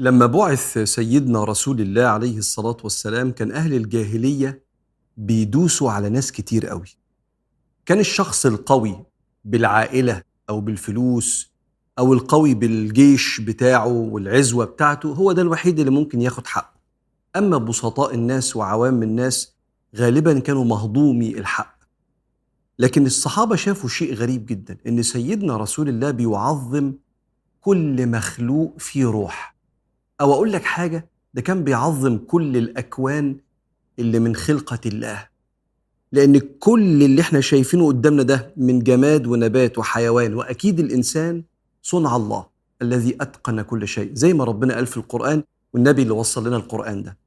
لما بعث سيدنا رسول الله عليه الصلاة والسلام كان أهل الجاهلية بيدوسوا على ناس كتير قوي. كان الشخص القوي بالعائلة أو بالفلوس أو القوي بالجيش بتاعه والعزوة بتاعته هو ده الوحيد اللي ممكن ياخد حقه. أما بسطاء الناس وعوام الناس غالبا كانوا مهضومي الحق. لكن الصحابة شافوا شيء غريب جدا إن سيدنا رسول الله بيعظم كل مخلوق فيه روح أو أقول لك حاجة؟ ده كان بيعظم كل الأكوان اللي من خلقة الله. لأن كل اللي إحنا شايفينه قدامنا ده من جماد ونبات وحيوان وأكيد الإنسان صنع الله الذي أتقن كل شيء زي ما ربنا قال في القرآن والنبي اللي وصل لنا القرآن ده.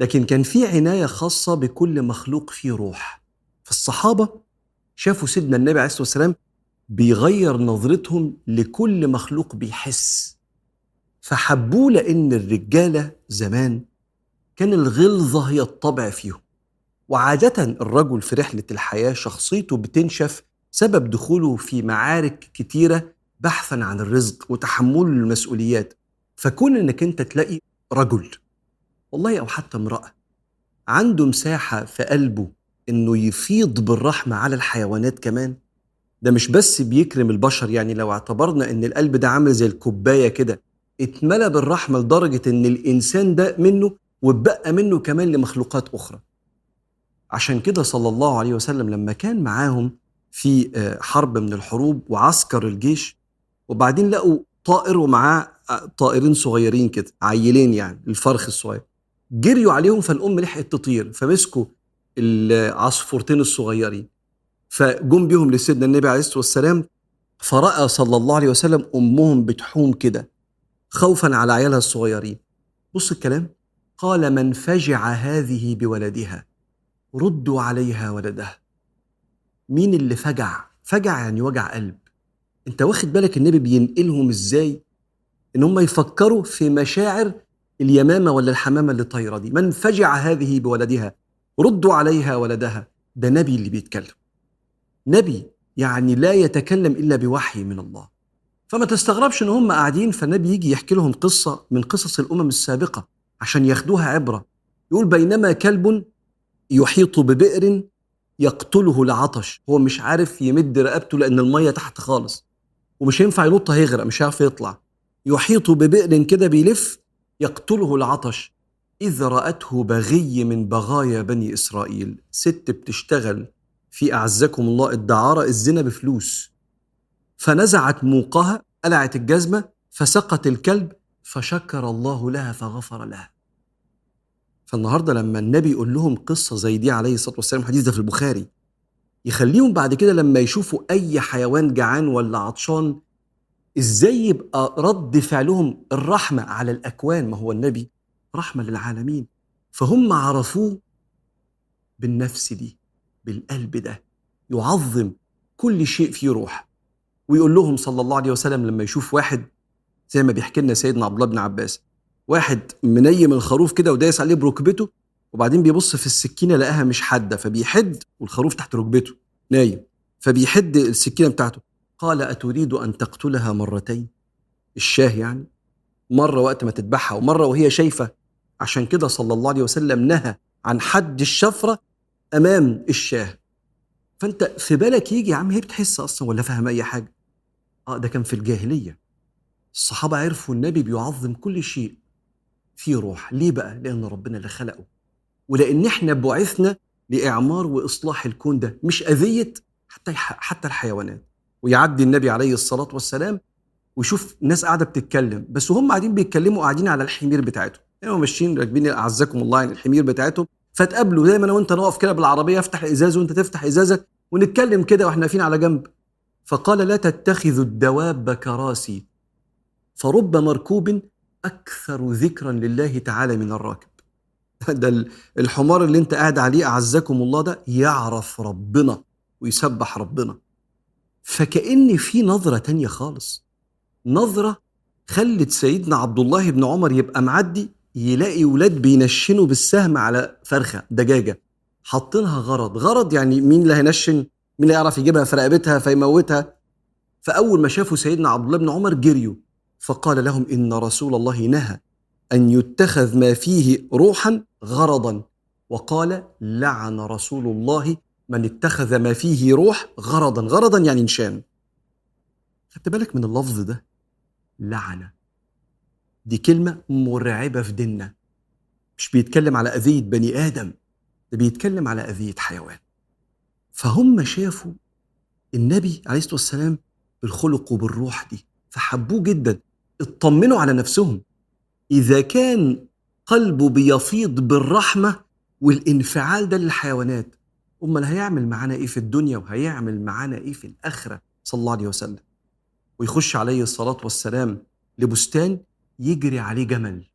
لكن كان في عناية خاصة بكل مخلوق فيه روح. فالصحابة شافوا سيدنا النبي عليه الصلاة والسلام بيغير نظرتهم لكل مخلوق بيحس. فحبوه لأن الرجالة زمان كان الغلظة هي الطبع فيهم. وعادة الرجل في رحلة الحياة شخصيته بتنشف سبب دخوله في معارك كتيرة بحثا عن الرزق وتحمله المسؤوليات. فكون إنك أنت تلاقي رجل والله أو حتى امرأة عنده مساحة في قلبه إنه يفيض بالرحمة على الحيوانات كمان ده مش بس بيكرم البشر يعني لو اعتبرنا إن القلب ده عامل زي الكوباية كده اتملى بالرحمة لدرجة إن الإنسان ده منه واتبقى منه كمان لمخلوقات أخرى. عشان كده صلى الله عليه وسلم لما كان معاهم في آه، حرب من الحروب وعسكر الجيش وبعدين لقوا طائر ومعاه آه، طائرين صغيرين كده عيلين يعني الفرخ الصغير جريوا عليهم فالأم لحقت تطير فمسكوا العصفورتين الصغيرين فجم بيهم لسيدنا النبي عليه الصلاة والسلام فرأى صلى الله عليه وسلم أمهم بتحوم كده. خوفا على عيالها الصغيرين. بص الكلام. قال من فجع هذه بولدها ردوا عليها ولدها مين اللي فجع؟ فجع يعني وجع قلب. انت واخد بالك النبي بينقلهم إزاي؟ ان هم يفكروا في مشاعر اليمامة ولا الحمامة اللي طايرة دي. من فجع هذه بولدها ردوا عليها ولدها. ده نبي اللي بيتكلم. نبي يعني لا يتكلم إلا بوحي من الله. فما تستغربش إن هم قاعدين فالنبي يجي يحكي لهم قصة من قصص الأمم السابقة عشان ياخدوها عبرة. يقول بينما كلب يحيط ببئر يقتله العطش. هو مش عارف يمد رقبته لأن المية تحت خالص. ومش هينفع ينط هيغرق مش عارف يطلع. يحيط ببئر كده بيلف يقتله العطش. إذ رأته بغي من بغايا بني إسرائيل. ست بتشتغل في أعزكم الله الدعارة الزنا بفلوس. فنزعت موقها قلعت الجزمة فسقت الكلب فشكر الله لها فغفر لها. فالنهاردة لما النبي يقول لهم قصة زي دي عليه الصلاة والسلام حديث ده في البخاري يخليهم بعد كده لما يشوفوا أي حيوان جعان ولا عطشان إزاي يبقى رد فعلهم الرحمة على الأكوان؟ ما هو النبي رحمة للعالمين. فهم عرفوه بالنفس دي بالقلب ده يعظم كل شيء فيه روح. ويقول لهم صلى الله عليه وسلم لما يشوف واحد زي ما بيحكي لنا سيدنا عبد الله بن عباس واحد منيم الخروف كده ودايس عليه بركبته وبعدين بيبص في السكينة لقاها مش حادة فبيحد والخروف تحت ركبته نايم فبيحد السكينة بتاعته. قال أتريد أن تقتلها مرتين؟ الشاه يعني. مرة وقت ما تذبحها ومرة وهي شايفة. عشان كده صلى الله عليه وسلم نهى عن حد الشفرة أمام الشاه. فأنت في بالك يجي يا عم هي بتحس أصلا ولا فاهم أي حاجة؟ آه ده كان في الجاهلية. الصحابة عرفوا النبي بيعظم كل شيء فيه روح ليه بقى؟ لأن ربنا اللي خلقه. ولأن إحنا بعثنا لإعمار وإصلاح الكون ده مش أذية حتى حتى الحيوانات. ويعدي النبي عليه الصلاة والسلام ويشوف ناس قاعدة بتتكلم بس وهم قاعدين بيتكلموا قاعدين على الحمير بتاعتهم. يعني ماشيين راكبين أعزكم الله يعني الحمير بتاعتهم فتقابلوا زي ما أنا وانت نقف كده بالعربية افتح الازاز وأنت تفتح ازازك ونتكلم كده وإحنا واقفين على جنب. فقال لا تتخذوا الدواب كراسي. فرب مركوب أكثر ذكرا لله تعالى من الراكب. ده الحمار اللي انت قاعد عليه أعزكم الله ده يعرف ربنا ويسبح ربنا. فكأن في نظرة تانية خالص. نظرة خلت سيدنا عبد الله بن عمر يبقى معدي يلاقي ولاد بينشنوا بالسهم على فرخة دجاجة. حاطينها غرض. غرض يعني مين اللي هينشن؟ مين اللي يعرف يجيبها في رقبتها فيموتها فأول ما شافوا سيدنا عبد الله بن عمر جريوا فقال لهم إن رسول الله نهى أن يتخذ ما فيه روحا غرضا. وقال لعن رسول الله من اتخذ ما فيه روح غرضا. غرضا يعني نشان خدت بالك من اللفظ ده؟ لعنه دي كلمة مرعبة في ديننا. مش بيتكلم على أذية بني آدم ده بيتكلم على أذية حيوان. فهم شافوا النبي عليه الصلاة والسلام بالخلق وبالروح دي فحبوه جدا اطمنوا على نفسهم. إذا كان قلبه بيفيض بالرحمة والانفعال ده للحيوانات أمال هيعمل معانا إيه في الدنيا وهيعمل معانا إيه في الآخرة؟ صلى الله عليه وسلم. ويخش عليه الصلاة والسلام لبستان يجري عليه جمل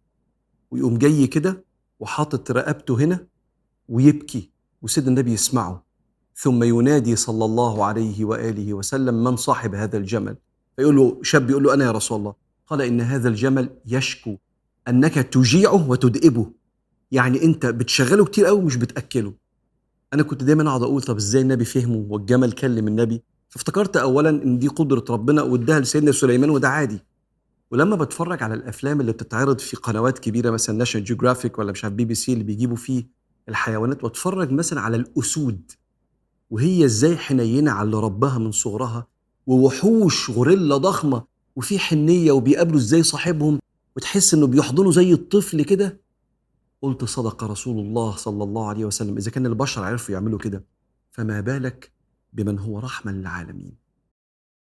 ويقوم جاي كده وحاطط رقبته هنا ويبكي وسيدنا النبي يسمعه. ثم ينادي صلى الله عليه وآله وسلم من صاحب هذا الجمل؟ فيقول له شاب يقول له أنا يا رسول الله. قال إن هذا الجمل يشكو أنك تجيعه وتدئبه. يعني أنت بتشغله كتير قوي مش بتأكله. أنا كنت دايما أقعد أقول طب إزاي النبي فهمه والجمل كلم النبي؟ فافتكرت اولا إن دي قدرة ربنا واداها لسيدنا سليمان وده عادي. ولما بتفرج على الأفلام اللي بتتعرض في قنوات كبيرة مثلا ناشونال جيوغرافيك ولا مش عارف بي بي سي اللي بيجيبوا فيه الحيوانات واتفرج مثلا على الأسود. وهي إزاي حنينة على اللي ربها من صغرها ووحوش غوريلا ضخمة وفي حنية وبيقابلوا إزاي صاحبهم وتحس إنه بيحضنوا زي الطفل كده. قلت صدق رسول الله صلى الله عليه وسلم. إذا كان البشر عرفوا يعملوا كده فما بالك بمن هو رحمه للعالمين.